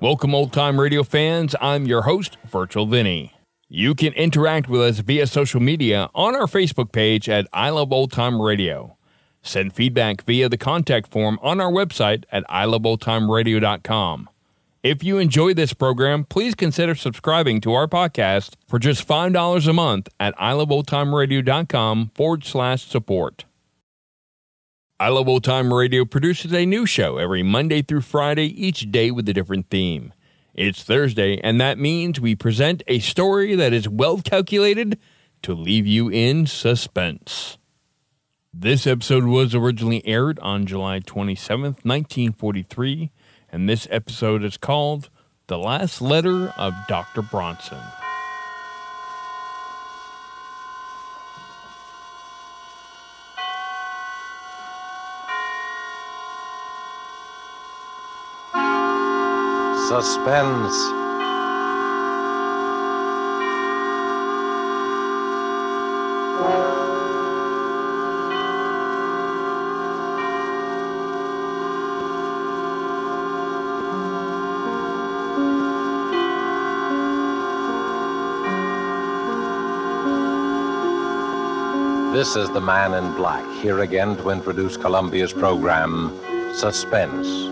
Welcome, old time radio fans. I'm your host, Virtual Vinny. You can interact with us via social media on our Facebook page at I Love Old Time Radio. Send feedback via the contact form on our website at iloveoldtimeradio.com. If you enjoy this program, please consider subscribing to our podcast for just $5 a month at iloveoldtimeradio.com forward slash support. I Love Old Time Radio produces a new show every Monday through Friday, each day with a different theme. It's Thursday, and that means we present a story that is well calculated to leave you in suspense. This episode was originally aired on July 27th, 1943, and this episode is called The Last Letter of Dr. Bronson. Suspense. This is the man in black, here again to introduce Columbia's program, Suspense.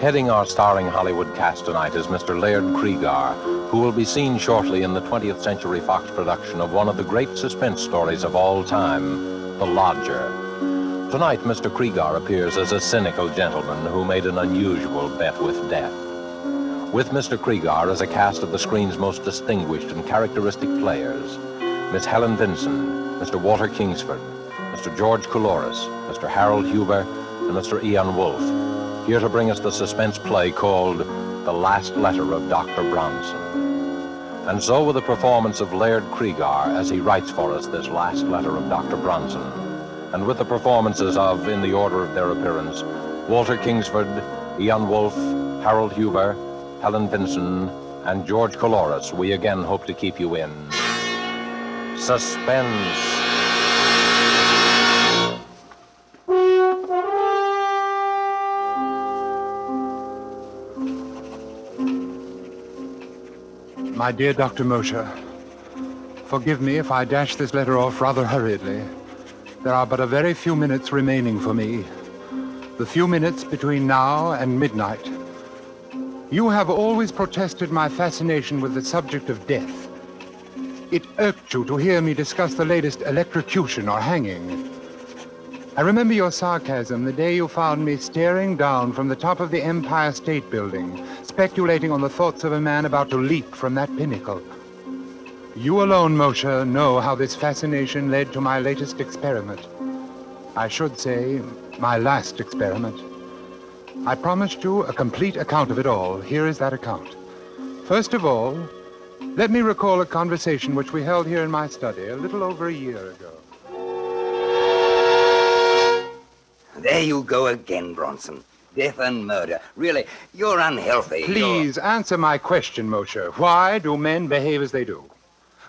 Heading our starring Hollywood cast tonight is Mr. Laird Cregar, who will be seen shortly in the 20th Century Fox production of one of the great suspense stories of all time, The Lodger. Tonight, Mr. Cregar appears as a cynical gentleman who made an unusual bet with death. With Mr. Cregar is a cast of the screen's most distinguished and characteristic players, Miss Helen Vinson, Mr. Walter Kingsford, Mr. George Coulouris, Mr. Harold Huber, and Mr. Ian Wolfe here to bring us the suspense play called The Last Letter of Dr. Bronson. And so, with the performance of Laird Cregar as he writes for us this last letter of Dr. Bronson, and with the performances of, in the order of their appearance, Walter Kingsford, Ian Wolfe, Harold Huber, Helen Vinson, and George Coulouris, we again hope to keep you in suspense. My dear Dr. Mosher, forgive me if I dash this letter off rather hurriedly. There are but a very few minutes remaining for me. The few minutes between now and midnight. You have always protested my fascination with the subject of death. It irked you to hear me discuss the latest electrocution or hanging. I remember your sarcasm the day you found me staring down from the top of the Empire State Building, speculating on the thoughts of a man about to leap from that pinnacle. You alone, Moshe, know how this fascination led to my latest experiment. I should say, my last experiment. I promised you a complete account of it all. Here is that account. First of all, let me recall a conversation which we held here in my study a little over a year ago. There you go again, Bronson. Death and murder. Really, you're unhealthy. You're- Please answer my question, Moshe. Why do men behave as they do?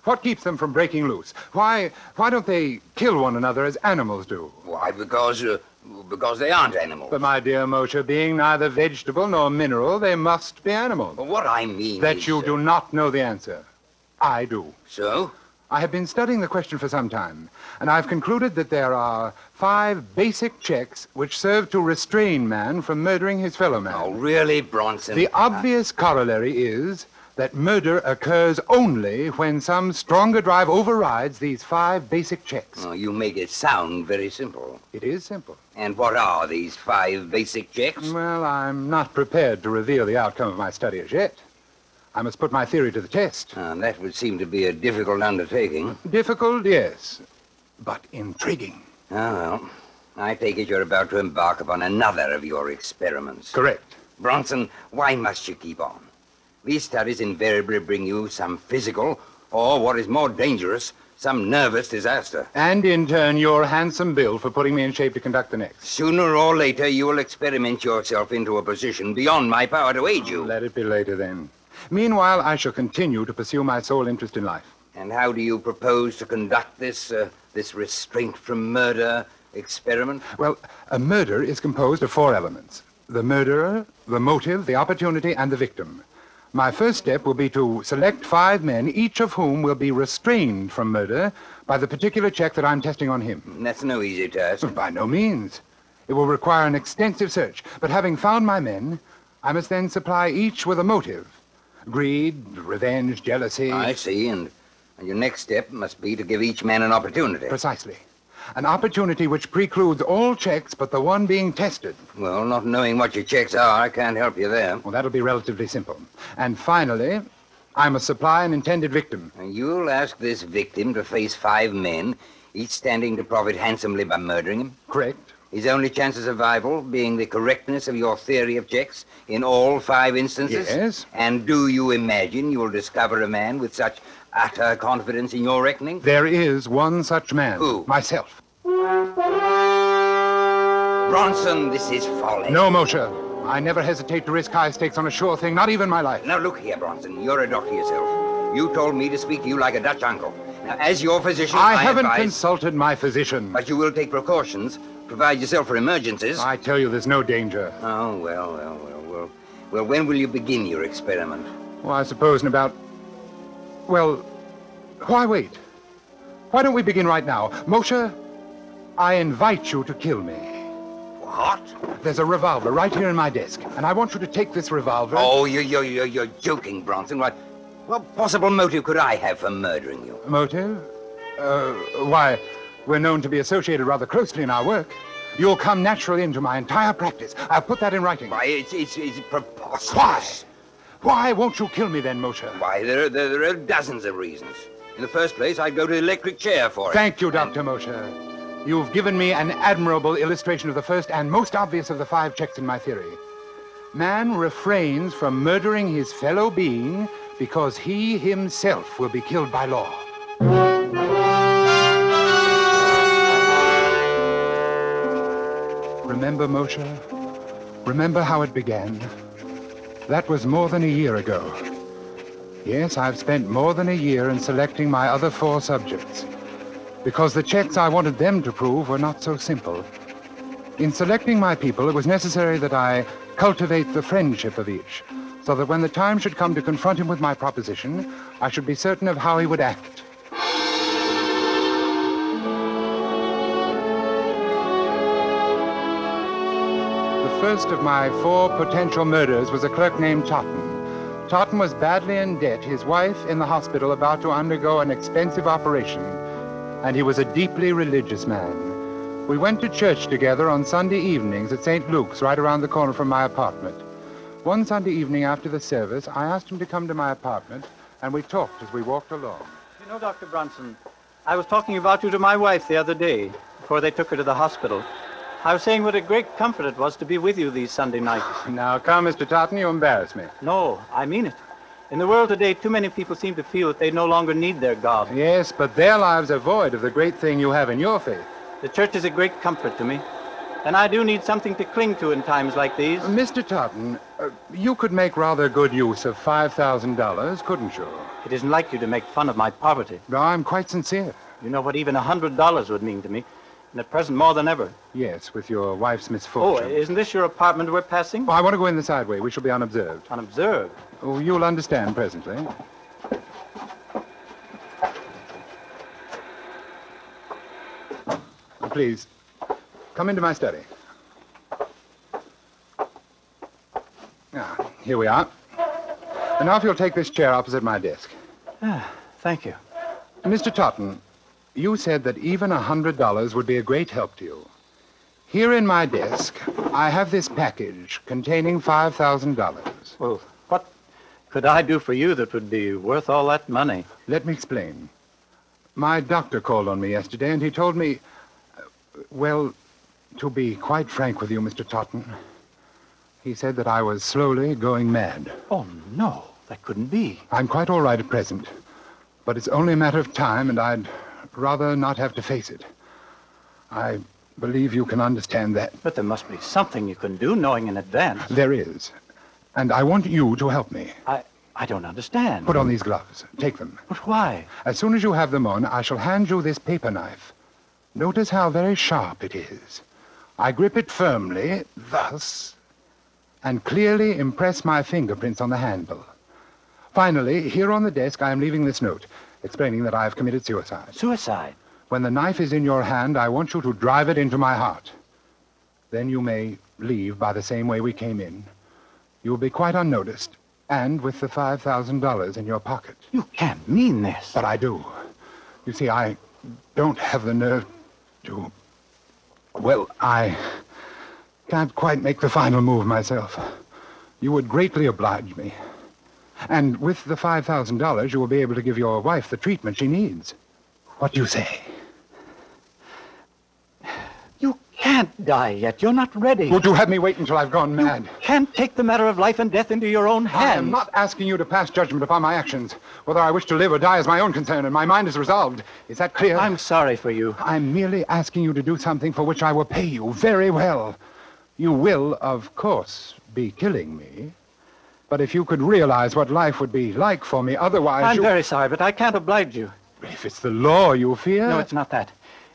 What keeps them from breaking loose? Why, why don't they kill one another as animals do? Why, because, uh, because they aren't animals. But, my dear Moshe, being neither vegetable nor mineral, they must be animals. But what I mean That is, you uh, do not know the answer. I do. So? I have been studying the question for some time, and I've concluded that there are five basic checks which serve to restrain man from murdering his fellow man. Oh, really, Bronson? The obvious corollary is that murder occurs only when some stronger drive overrides these five basic checks. Oh, you make it sound very simple. It is simple. And what are these five basic checks? Well, I'm not prepared to reveal the outcome of my study as yet. I must put my theory to the test. Ah, that would seem to be a difficult undertaking. Difficult, yes, but intriguing. Ah, well, I take it you're about to embark upon another of your experiments. Correct. Bronson, why must you keep on? These studies invariably bring you some physical, or what is more dangerous, some nervous disaster. And in turn, your handsome bill for putting me in shape to conduct the next. Sooner or later, you will experiment yourself into a position beyond my power to aid you. Let it be later then. Meanwhile, I shall continue to pursue my sole interest in life. And how do you propose to conduct this, uh, this restraint from murder experiment? Well, a murder is composed of four elements the murderer, the motive, the opportunity, and the victim. My first step will be to select five men, each of whom will be restrained from murder by the particular check that I'm testing on him. That's no easy task. By no means. It will require an extensive search. But having found my men, I must then supply each with a motive greed, revenge, jealousy. I see, and, and your next step must be to give each man an opportunity. Precisely. An opportunity which precludes all checks but the one being tested. Well, not knowing what your checks are, I can't help you there. Well, that'll be relatively simple. And finally, I must supply an intended victim. And you'll ask this victim to face five men, each standing to profit handsomely by murdering him. Correct. His only chance of survival being the correctness of your theory of checks in all five instances? Yes. And do you imagine you will discover a man with such utter confidence in your reckoning? There is one such man. Who? Myself. Bronson, this is folly. No, Moshe. I never hesitate to risk high stakes on a sure thing, not even my life. Now, look here, Bronson. You're a doctor yourself. You told me to speak to you like a Dutch uncle. Now, as your physician, I, I, haven't advise- consulted my physician. But you will take precautions, provide yourself for emergencies. I tell you, there's no danger. Oh, well, well, well, well. Well, when will you begin your experiment? Well, I suppose in about. Well, why wait? Why don't we begin right now? Moshe, I invite you to kill me. What? There's a revolver right here in my desk, and I want you to take this revolver. Oh, you're, you're, you're, you're joking, Bronson. What, what possible motive could I have for murdering you? Motive? Uh, why, we're known to be associated rather closely in our work. You'll come naturally into my entire practice. I'll put that in writing. Why, it's, it's, it's preposterous. Why? Why won't you kill me then, Moshe? Why, there, are- there, there are dozens of reasons. In the first place, I'd go to the electric chair for it. Thank you, Dr. Moshe. You've given me an admirable illustration of the first and most obvious of the five checks in my theory. Man refrains from murdering his fellow being because he himself will be killed by law. Remember, Moshe? Remember how it began? That was more than a year ago. Yes, I've spent more than a year in selecting my other four subjects because the checks I wanted them to prove were not so simple. In selecting my people, it was necessary that I cultivate the friendship of each, so that when the time should come to confront him with my proposition, I should be certain of how he would act. The first of my four potential murders was a clerk named Totten. Totten was badly in debt, his wife in the hospital about to undergo an expensive operation and he was a deeply religious man. We went to church together on Sunday evenings at St. Luke's, right around the corner from my apartment. One Sunday evening after the service, I asked him to come to my apartment, and we talked as we walked along. You know, Dr. Bronson, I was talking about you to my wife the other day, before they took her to the hospital. I was saying what a great comfort it was to be with you these Sunday nights. Now, come, Mr. Totten, you embarrass me. No, I mean it. In the world today, too many people seem to feel that they no longer need their God. Yes, but their lives are void of the great thing you have in your faith. The church is a great comfort to me. And I do need something to cling to in times like these. Mr. Totten, uh, you could make rather good use of $5,000, couldn't you? It isn't like you to make fun of my poverty. No, I'm quite sincere. You know what even a hundred dollars would mean to me. And at present, more than ever. Yes, with your wife's misfortune. Oh, isn't this your apartment we're passing? Well, I want to go in the side way. We shall be unobserved. Unobserved. Oh, you'll understand presently. Please, come into my study. Ah, here we are. And now if you'll take this chair opposite my desk. Ah, Thank you. Mr. Totten, you said that even a hundred dollars would be a great help to you. Here in my desk, I have this package containing five thousand dollars. Well, what could I do for you that would be worth all that money? Let me explain. My doctor called on me yesterday, and he told me. uh, Well, to be quite frank with you, Mr. Totten, he said that I was slowly going mad. Oh, no. That couldn't be. I'm quite all right at present. But it's only a matter of time, and I'd rather not have to face it. I believe you can understand that. But there must be something you can do, knowing in advance. There is. And I want you to help me. I, I don't understand. Put on these gloves. Take them. But why? As soon as you have them on, I shall hand you this paper knife. Notice how very sharp it is. I grip it firmly, thus, and clearly impress my fingerprints on the handle. Finally, here on the desk, I am leaving this note, explaining that I have committed suicide. Suicide. When the knife is in your hand, I want you to drive it into my heart. Then you may leave by the same way we came in. You'll be quite unnoticed, and with the $5,000 in your pocket. You can't mean this. But I do. You see, I don't have the nerve to. Well, I can't quite make the final move myself. You would greatly oblige me. And with the $5,000, you will be able to give your wife the treatment she needs. What do you say? You can't die yet. You're not ready. Would you have me wait until I've gone you mad? can't take the matter of life and death into your own hands. I am not asking you to pass judgment upon my actions. Whether I wish to live or die is my own concern, and my mind is resolved. Is that clear? I'm sorry for you. I'm merely asking you to do something for which I will pay you very well. You will, of course, be killing me. But if you could realize what life would be like for me otherwise, I'm you... very sorry, but I can't oblige you. If it's the law you fear, No, it's not that.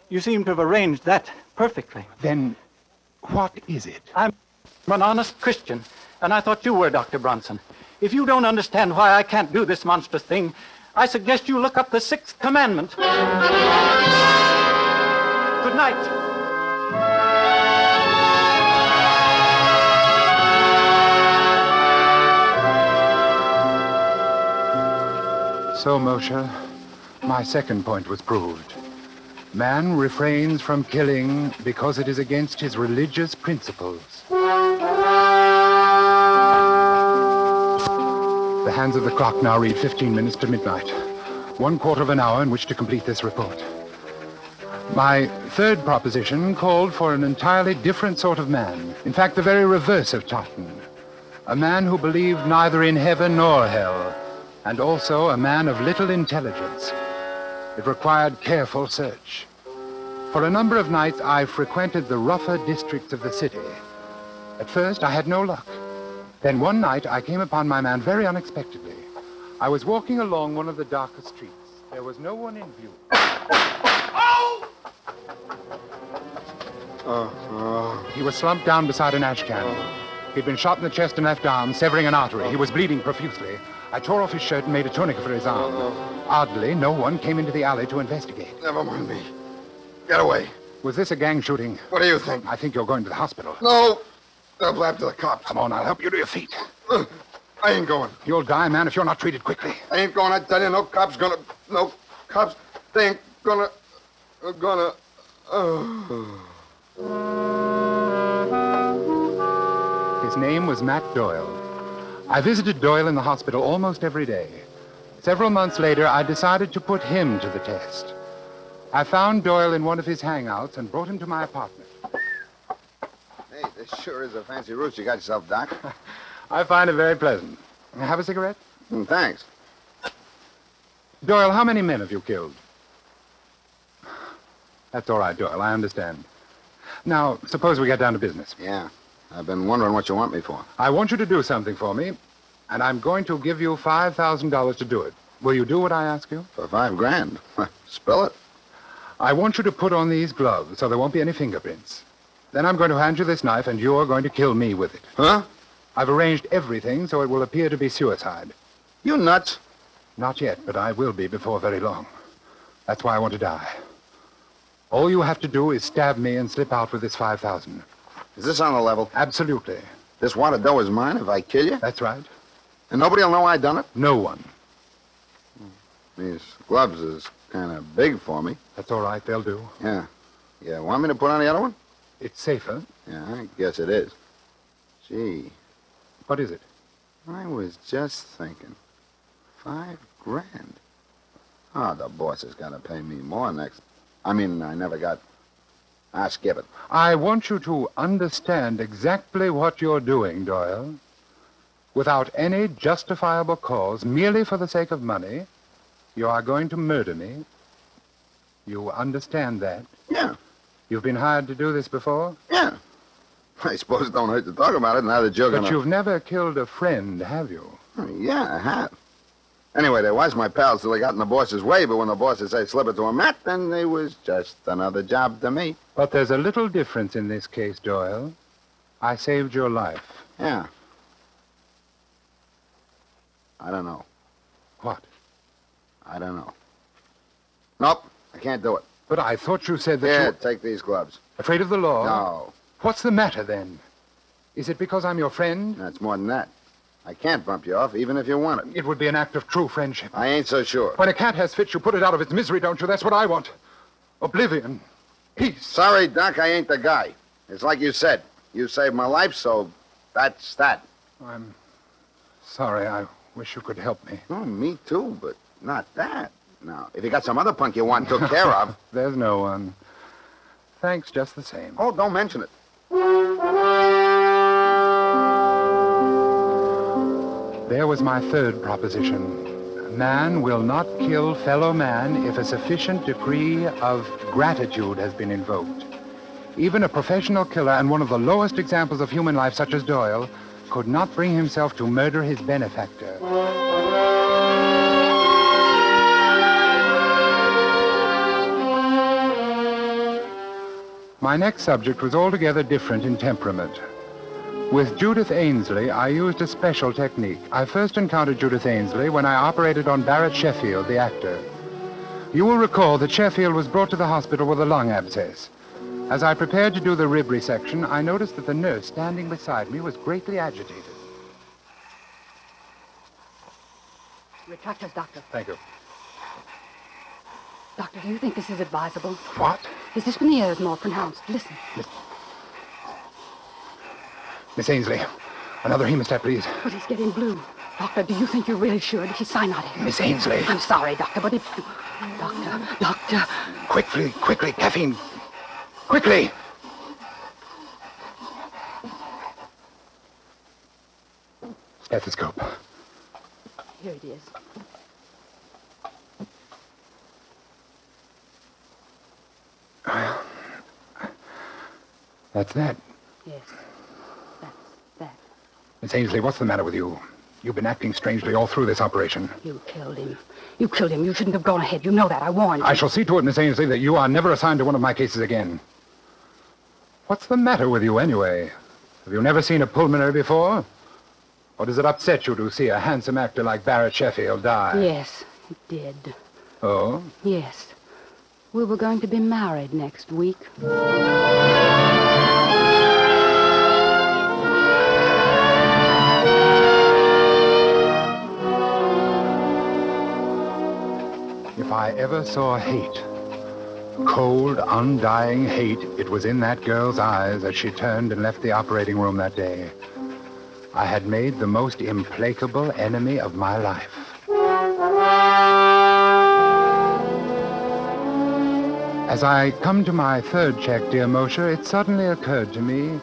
You seem to have arranged that perfectly. then what is it? I'm an honest Christian, and I thought you were, Dr. Bronson. If you don't understand why I can't do this monstrous thing, I suggest you look up the sixth commandment. Good night. So, Moshe, my second point was proved. Man refrains from killing because it is against his religious principles. The hands of the clock now read 15 minutes to midnight. One quarter of an hour in which to complete this report. My third proposition called for an entirely different sort of man. In fact, the very reverse of Totten. A man who believed neither in heaven nor hell, and also a man of little intelligence. It required careful search. For a number of nights, I frequented the rougher districts of the city. At first, I had no luck. Then one night, I came upon my man very unexpectedly. I was walking along one of the darker streets. There was no one in view. Oh. Oh, he was slumped down beside an ash can. He'd been shot in the chest and left arm, severing an artery. He was bleeding profusely. I tore off his shirt and made a tourniquet for his arm. Oddly, no one came into the alley to investigate. Never mind me. Get away. Was this a gang shooting? What do you think? I think you're going to the hospital. No. They'll blab to the cops. Come on, I'll help you to your feet. Uh, I ain't going. You'll die, man, if you're not treated quickly. I ain't going. I tell you, no cops gonna. No cops. They ain't gonna. Gonna. Uh. His name was Matt Doyle. I visited Doyle in the hospital almost every day. Several months later, I decided to put him to the test. I found Doyle in one of his hangouts and brought him to my apartment. Hey, this sure is a fancy roost you got yourself, Doc. I find it very pleasant. Have a cigarette? Mm, thanks. Doyle, how many men have you killed? That's all right, Doyle. I understand. Now, suppose we get down to business. Yeah. I've been wondering what you want me for. I want you to do something for me, and I'm going to give you $5,000 to do it. Will you do what I ask you? For five grand. Spill it. I want you to put on these gloves so there won't be any fingerprints. Then I'm going to hand you this knife, and you're going to kill me with it. Huh? I've arranged everything so it will appear to be suicide. You nuts. Not yet, but I will be before very long. That's why I want to die. All you have to do is stab me and slip out with this 5000 Is this on the level? Absolutely. This wad of dough is mine if I kill you? That's right. And nobody will know I done it? No one. Hmm. These gloves is kind of big for me. That's all right. They'll do. Yeah. Yeah, want me to put on the other one? It's safer. Yeah, I guess it is. Gee, What is it? I was just thinking. Five grand. Oh, the boss is going to pay me more next. I mean, I never got. Skip it. I want you to understand exactly what you're doing, Doyle. without any justifiable cause, merely for the sake of money, you are going to murder me. You understand that? Yeah, You've been hired to do this before? yeah. I suppose it don't hurt to talk about it now that you're But gonna... you've never killed a friend, have you? Oh, Yeah, I have. Anyway, they was my pals till they got in the boss's way, but when the bosses say slip it to a mat, then they was just another job to me. But there's a little difference in this case, Doyle. I saved your life. Yeah. I don't know. What? I don't know. Nope, I can't do it. But I thought you said that Here, you take these gloves. afraid of the law. No, What's the matter then? Is it because I'm your friend? that's more than that. I can't bump you off, even if you want it. It would be an act of true friendship. I ain't so sure. When a cat has fits, you put it out of its misery, don't you? That's what I want. Oblivion. Peace. Sorry, Doc, I ain't the guy. It's like you said. You saved my life, so that's that. I'm sorry. I wish you could help me. Oh, me too, but not that. Now, if you got some other punk you want took care of. There's no one. Thanks just the same. Oh, don't mention it. There was my third proposition. Man will not kill fellow man if a sufficient degree of gratitude has been invoked. Even a professional killer and one of the lowest examples of human life, such as Doyle, could not bring himself to murder his benefactor. My next subject was altogether different in temperament. With Judith Ainsley, I used a special technique. I first encountered Judith Ainsley when I operated on Barrett Sheffield, the actor. You will recall that Sheffield was brought to the hospital with a lung abscess. As I prepared to do the rib resection, I noticed that the nurse standing beside me was greatly agitated. Retractors, Doctor. Thank you. Doctor, do you think this is advisable? What? His dyspnea is more pronounced. Listen. Miss Ainsley, another hemostat, please. But he's getting blue. Doctor, do you think you really should? He's cyanotic. Miss Ainsley. I'm sorry, Doctor, but if... Doctor, Doctor... Quickly, quickly, caffeine. Quickly! Stethoscope. Here it is. Well, That's that. Yes. Miss Ainsley, what's the matter with you? You've been acting strangely all through this operation. You killed him. You killed him. You shouldn't have gone ahead. You know that. I warned you. I shall see to it, Miss Ainsley, that you are never assigned to one of my cases again. What's the matter with you, anyway? Have you never seen a pulmonary before? Or does it upset you to see a handsome actor like Barrett Sheffield die? Yes, it did. Oh? Yes. We were going to be married next week. I ever saw hate, cold, undying hate, it was in that girl's eyes as she turned and left the operating room that day. I had made the most implacable enemy of my life. As I come to my third check, dear Mosher, it suddenly occurred to me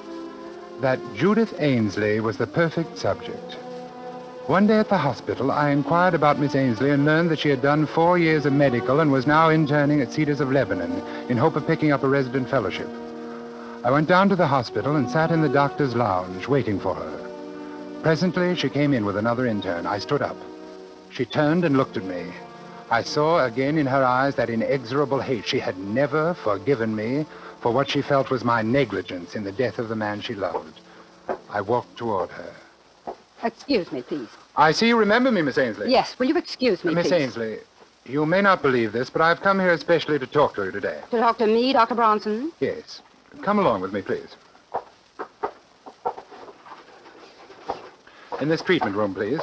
that Judith Ainsley was the perfect subject. One day at the hospital, I inquired about Miss Ainsley and learned that she had done four years of medical and was now interning at Cedars of Lebanon in hope of picking up a resident fellowship. I went down to the hospital and sat in the doctor's lounge waiting for her. Presently, she came in with another intern. I stood up. She turned and looked at me. I saw again in her eyes that inexorable hate. She had never forgiven me for what she felt was my negligence in the death of the man she loved. I walked toward her. Excuse me, please. I see you remember me, Miss Ainsley. Yes, will you excuse me, Miss please? Ainsley, you may not believe this, but I've come here especially to talk to you today. To talk to me, Dr. Bronson? Yes. Come along with me, please. In this treatment room, please.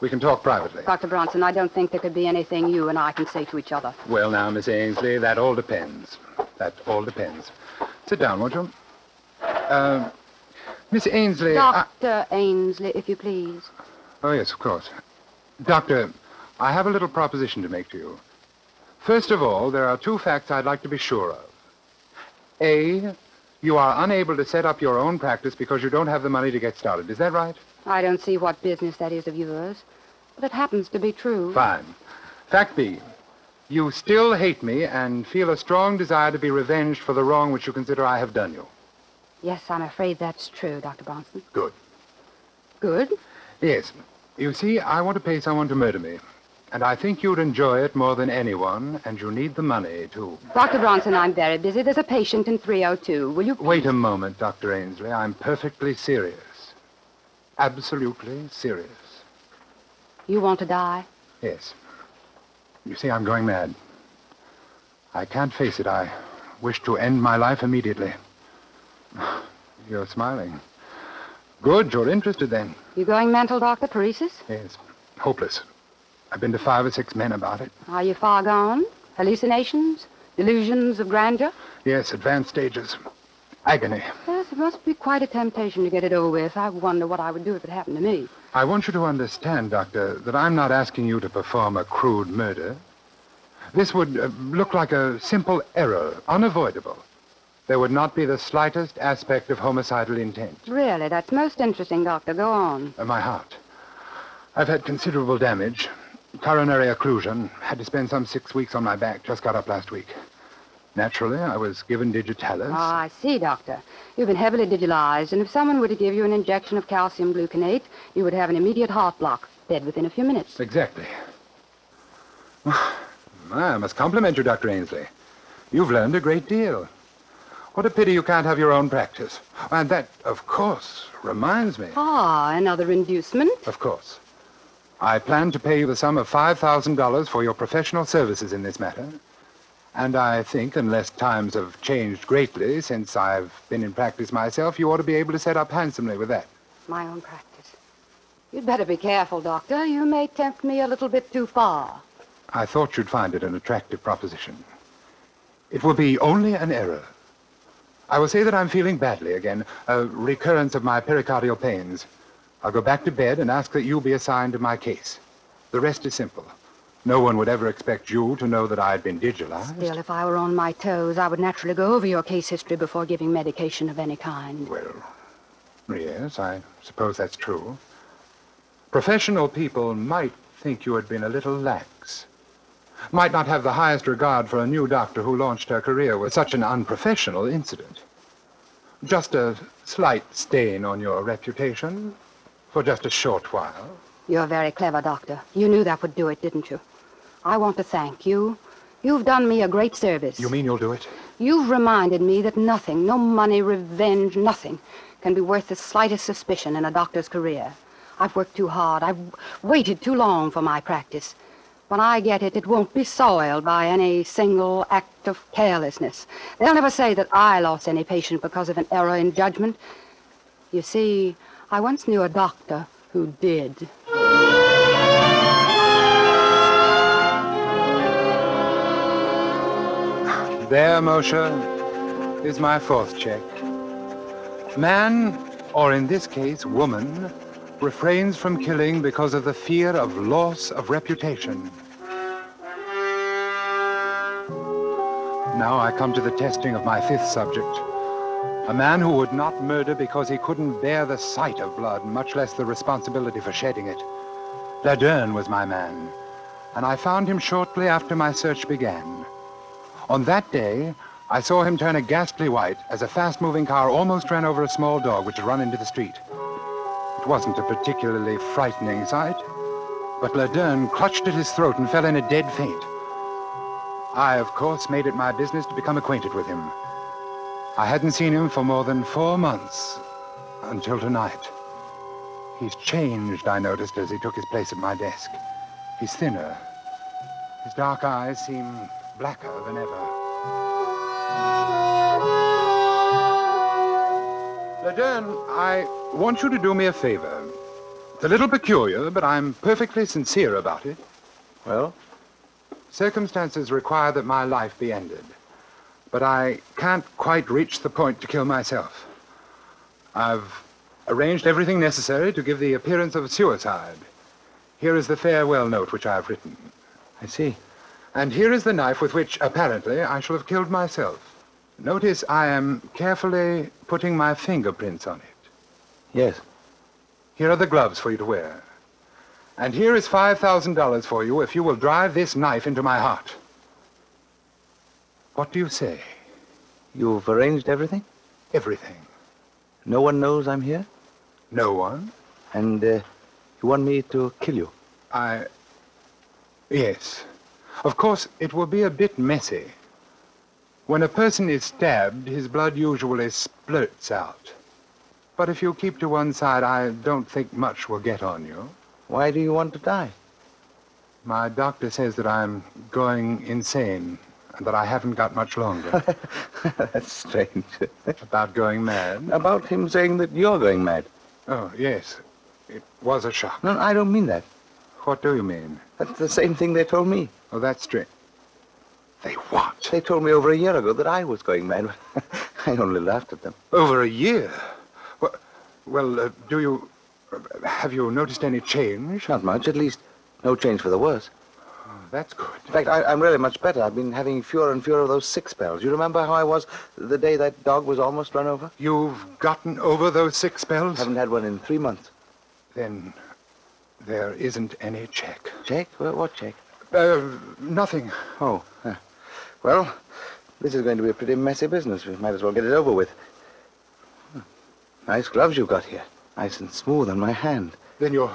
We can talk privately. Dr. Bronson, I don't think there could be anything you and I can say to each other. Well, now, Miss Ainsley, that all depends. That all depends. Sit down, won't you? Uh, Miss Ainsley. I- Dr. Ainsley, if you please. Oh, yes, of course. Doctor, I have a little proposition to make to you. First of all, there are two facts I'd like to be sure of. A, you are unable to set up your own practice because you don't have the money to get started. Is that right? I don't see what business that is of yours, but it happens to be true. Fine. Fact B. You still hate me and feel a strong desire to be revenged for the wrong which you consider I have done you. Yes, I'm afraid that's true, Dr. Bronson. Good. Good? Yes. You see, I want to pay someone to murder me. And I think you'd enjoy it more than anyone, and you need the money, too. Dr. Bronson, I'm very busy. There's a patient in 302. Will you... Wait a moment, Dr. Ainsley. I'm perfectly serious. Absolutely serious. You want to die? Yes. You see, I'm going mad. I can't face it. I wish to end my life immediately. You're smiling. Good, you're interested then. You going mental, Dr. Paresis? Yes. Hopeless. I've been to five or six men about it. Are you far gone? Hallucinations? Delusions of grandeur? Yes, advanced stages. Agony. Yes, it must be quite a temptation to get it over with. I wonder what I would do if it happened to me. I want you to understand, Doctor, that I'm not asking you to perform a crude murder. This would uh, look like a simple error, unavoidable. There would not be the slightest aspect of homicidal intent. Really, that's most interesting, Doctor. Go on. Uh, my heart. I've had considerable damage. Coronary occlusion. Had to spend some six weeks on my back. Just got up last week. Naturally, I was given digitalis. Ah, I see, Doctor. You've been heavily digitalized, and if someone were to give you an injection of calcium gluconate, you would have an immediate heart block, dead within a few minutes. Exactly. I must compliment you, Dr. Ainsley. You've learned a great deal. What a pity you can't have your own practice. And that, of course, reminds me. Ah, another inducement? Of course. I plan to pay you the sum of $5,000 for your professional services in this matter. And I think, unless times have changed greatly since I've been in practice myself, you ought to be able to set up handsomely with that. My own practice. You'd better be careful, Doctor. You may tempt me a little bit too far. I thought you'd find it an attractive proposition. It will be only an error. I will say that I'm feeling badly again, a recurrence of my pericardial pains. I'll go back to bed and ask that you be assigned to my case. The rest is simple. No one would ever expect you to know that I had been digitalized. Still, if I were on my toes, I would naturally go over your case history before giving medication of any kind. Well, yes, I suppose that's true. Professional people might think you had been a little lax. Might not have the highest regard for a new doctor who launched her career with such an unprofessional incident. Just a slight stain on your reputation for just a short while. You're a very clever, Doctor. You knew that would do it, didn't you? I want to thank you. You've done me a great service. You mean you'll do it? You've reminded me that nothing, no money, revenge, nothing, can be worth the slightest suspicion in a doctor's career. I've worked too hard. I've waited too long for my practice. When I get it, it won't be soiled by any single act of carelessness. They'll never say that I lost any patient because of an error in judgment. You see, I once knew a doctor who did. There, Moshe, is my fourth check. Man, or in this case, woman, refrains from killing because of the fear of loss of reputation. Now I come to the testing of my fifth subject. A man who would not murder because he couldn't bear the sight of blood, much less the responsibility for shedding it. Laderne was my man, and I found him shortly after my search began. On that day, I saw him turn a ghastly white as a fast-moving car almost ran over a small dog which had run into the street. It wasn't a particularly frightening sight, but Laderne clutched at his throat and fell in a dead faint. I, of course, made it my business to become acquainted with him. I hadn't seen him for more than four months until tonight. He's changed, I noticed as he took his place at my desk. He's thinner. His dark eyes seem blacker than ever. Laderne, I want you to do me a favor. It's a little peculiar, but I'm perfectly sincere about it. Well? Circumstances require that my life be ended. But I can't quite reach the point to kill myself. I've arranged everything necessary to give the appearance of suicide. Here is the farewell note which I have written. I see. And here is the knife with which, apparently, I shall have killed myself. Notice I am carefully putting my fingerprints on it. Yes. Here are the gloves for you to wear. And here is $5,000 for you if you will drive this knife into my heart. What do you say? You've arranged everything? Everything. No one knows I'm here? No one? And uh, you want me to kill you? I. Yes. Of course, it will be a bit messy. When a person is stabbed, his blood usually splurts out. But if you keep to one side, I don't think much will get on you. Why do you want to die? My doctor says that I'm going insane and that I haven't got much longer. That's strange. About going mad? About him saying that you're going mad. Oh, yes. It was a shock. No, I don't mean that. What do you mean? That's the same thing they told me. Oh, that's strange. They what? They told me over a year ago that I was going mad. I only laughed at them. Over a year? Well, well uh, do you... Have you noticed any change? Not much, at least no change for the worse. Oh, that's good. In fact, I, am really much better. I've been having fewer and fewer of those sick spells. You remember how I was the day that dog was almost run over? You've gotten over those sick spells? Haven't had one in three months. Then there isn't any check. Check? What check? Uh, nothing. Oh. Well, this is going to be a pretty messy business. We might as well get it over with. Nice gloves you've got here. Nice and smooth on my hand. Then you're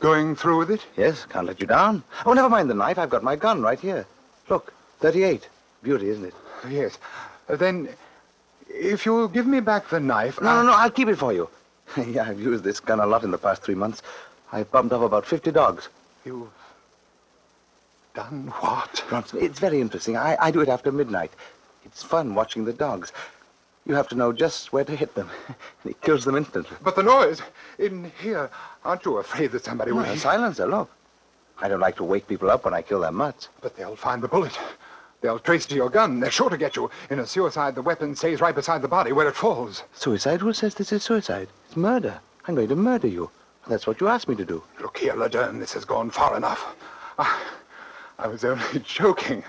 going through with it? Yes, can't let you down. Oh, never mind the knife. I've got my gun right here. Look, 38. Beauty, isn't it? Yes. Uh, then, if you'll give me back the knife... No, I... no, no, I'll keep it for you. yeah, I've used this gun a lot in the past three months. I've bumped off about 50 dogs. You've done what? Bronson, it's very interesting. I, I do it after midnight. It's fun watching the dogs. You have to know just where to hit them. and it kills them instantly. But the noise in here, aren't you afraid that somebody will... A silencer, look. I don't like to wake people up when I kill their mutts. But they'll find the bullet. They'll trace to your gun. They're sure to get you. In a suicide, the weapon stays right beside the body where it falls. Suicide? Who says this is suicide? It's murder. I'm going to murder you. That's what you asked me to do. Look here, Laderne, this has gone far enough. I, I was only joking.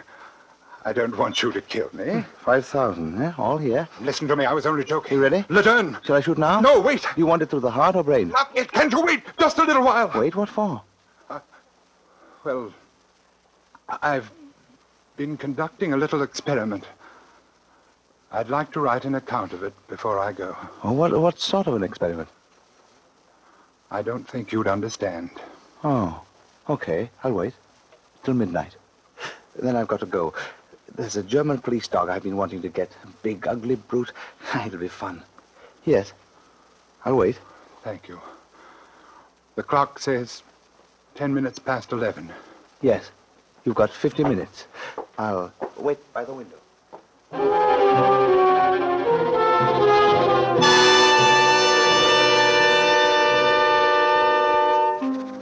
I don't want you to kill me. Five thousand, eh? All here. Listen to me, I was only joking. You ready? Laderne! Shall I shoot now? No, wait! Do you want it through the heart or brain? Not yet. Can't you wait? Just a little while. Wait, what for? Uh, well, I've been conducting a little experiment. I'd like to write an account of it before I go. Oh, what, what sort of an experiment? I don't think you'd understand. Oh, okay. I'll wait. Till midnight. Then I've got to go. There's a German police dog I've been wanting to get. A big, ugly brute. It'll be fun. Yes. I'll wait. Thank you. The clock says ten minutes past eleven. Yes. You've got fifty minutes. I'll wait by the window.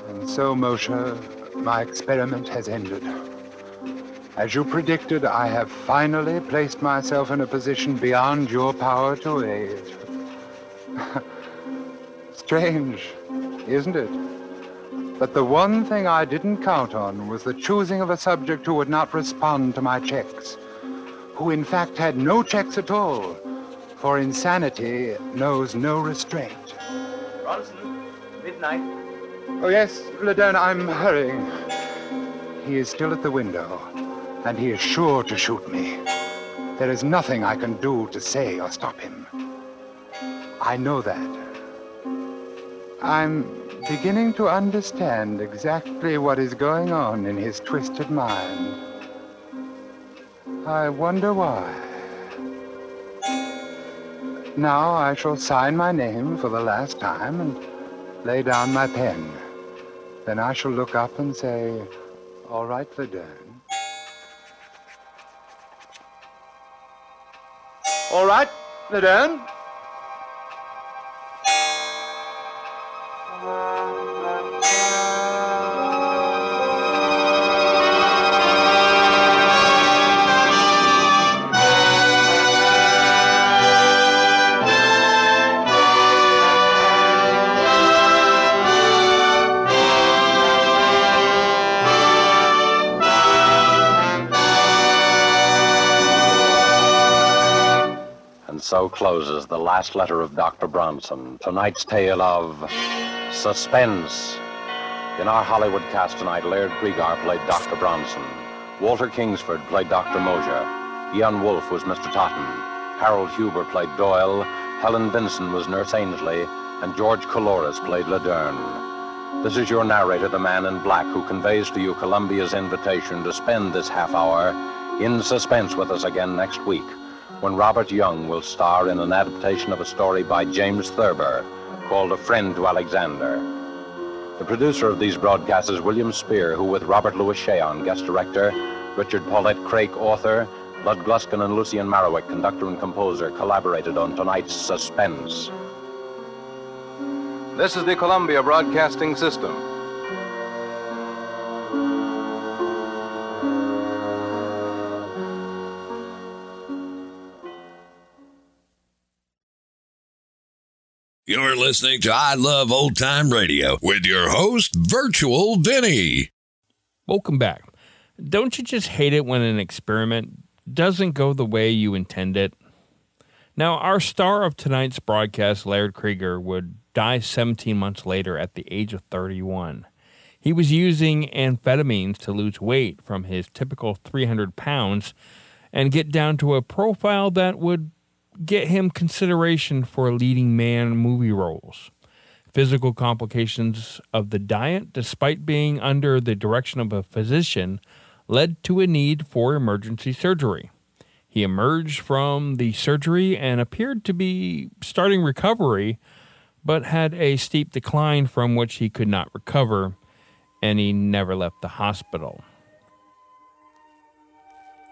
And so, Moshe, my experiment has ended. As you predicted, I have finally placed myself in a position beyond your power to aid. Strange, isn't it? But the one thing I didn't count on was the choosing of a subject who would not respond to my checks, who in fact had no checks at all, for insanity knows no restraint. Bronson, midnight. Oh, yes, Laderne, I'm hurrying. He is still at the window and he is sure to shoot me. There is nothing I can do to say or stop him. I know that. I'm beginning to understand exactly what is going on in his twisted mind. I wonder why. Now I shall sign my name for the last time and lay down my pen. Then I shall look up and say, All right, Laderne. All right, Laderne. So closes the last letter of Dr. Bronson, tonight's tale of Suspense. In our Hollywood cast tonight, Laird Cregar played Dr. Bronson. Walter Kingsford played Dr. Mosier. Ian Wolfe was Mr. Totten. Harold Huber played Doyle. Helen Vinson was Nurse Ainsley. And George Coulouris played Laderne. This is your narrator, the man in black, who conveys to you Columbia's invitation to spend this half hour in suspense with us again next week when Robert Young will star in an adaptation of a story by James Thurber called A Friend to Alexander. The producer of these broadcasts is William Spier, who, with Robert Lewis Shayon, guest director, Richard Paulette Craik, author, Lud Gluskin and Lucien Moraweck, conductor and composer, collaborated on tonight's Suspense. This is the Columbia Broadcasting System. You're listening to I Love Old Time Radio with your host, Virtual Vinny. Welcome back. Don't you just hate it when an experiment doesn't go the way you intend it? Now, our star of tonight's broadcast, Laird Cregar, would die 17 months later at the age of 31. He was using amphetamines to lose weight from his typical 300 pounds and get down to a profile that would get him consideration for leading man movie roles. Physical complications of the diet, despite being under the direction of a physician, led to a need for emergency surgery. He emerged from the surgery and appeared to be starting recovery, but had a steep decline from which he could not recover, and he never left the hospital.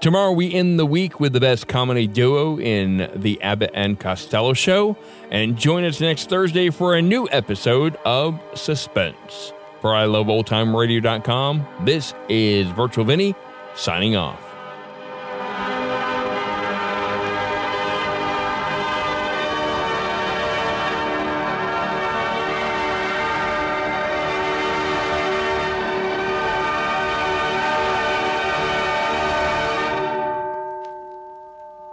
Tomorrow we end the week with the best comedy duo in the Abbott and Costello show, and join us next Thursday for a new episode of Suspense. For iloveoldtimeradio.com, this is Virtual Vinny signing off.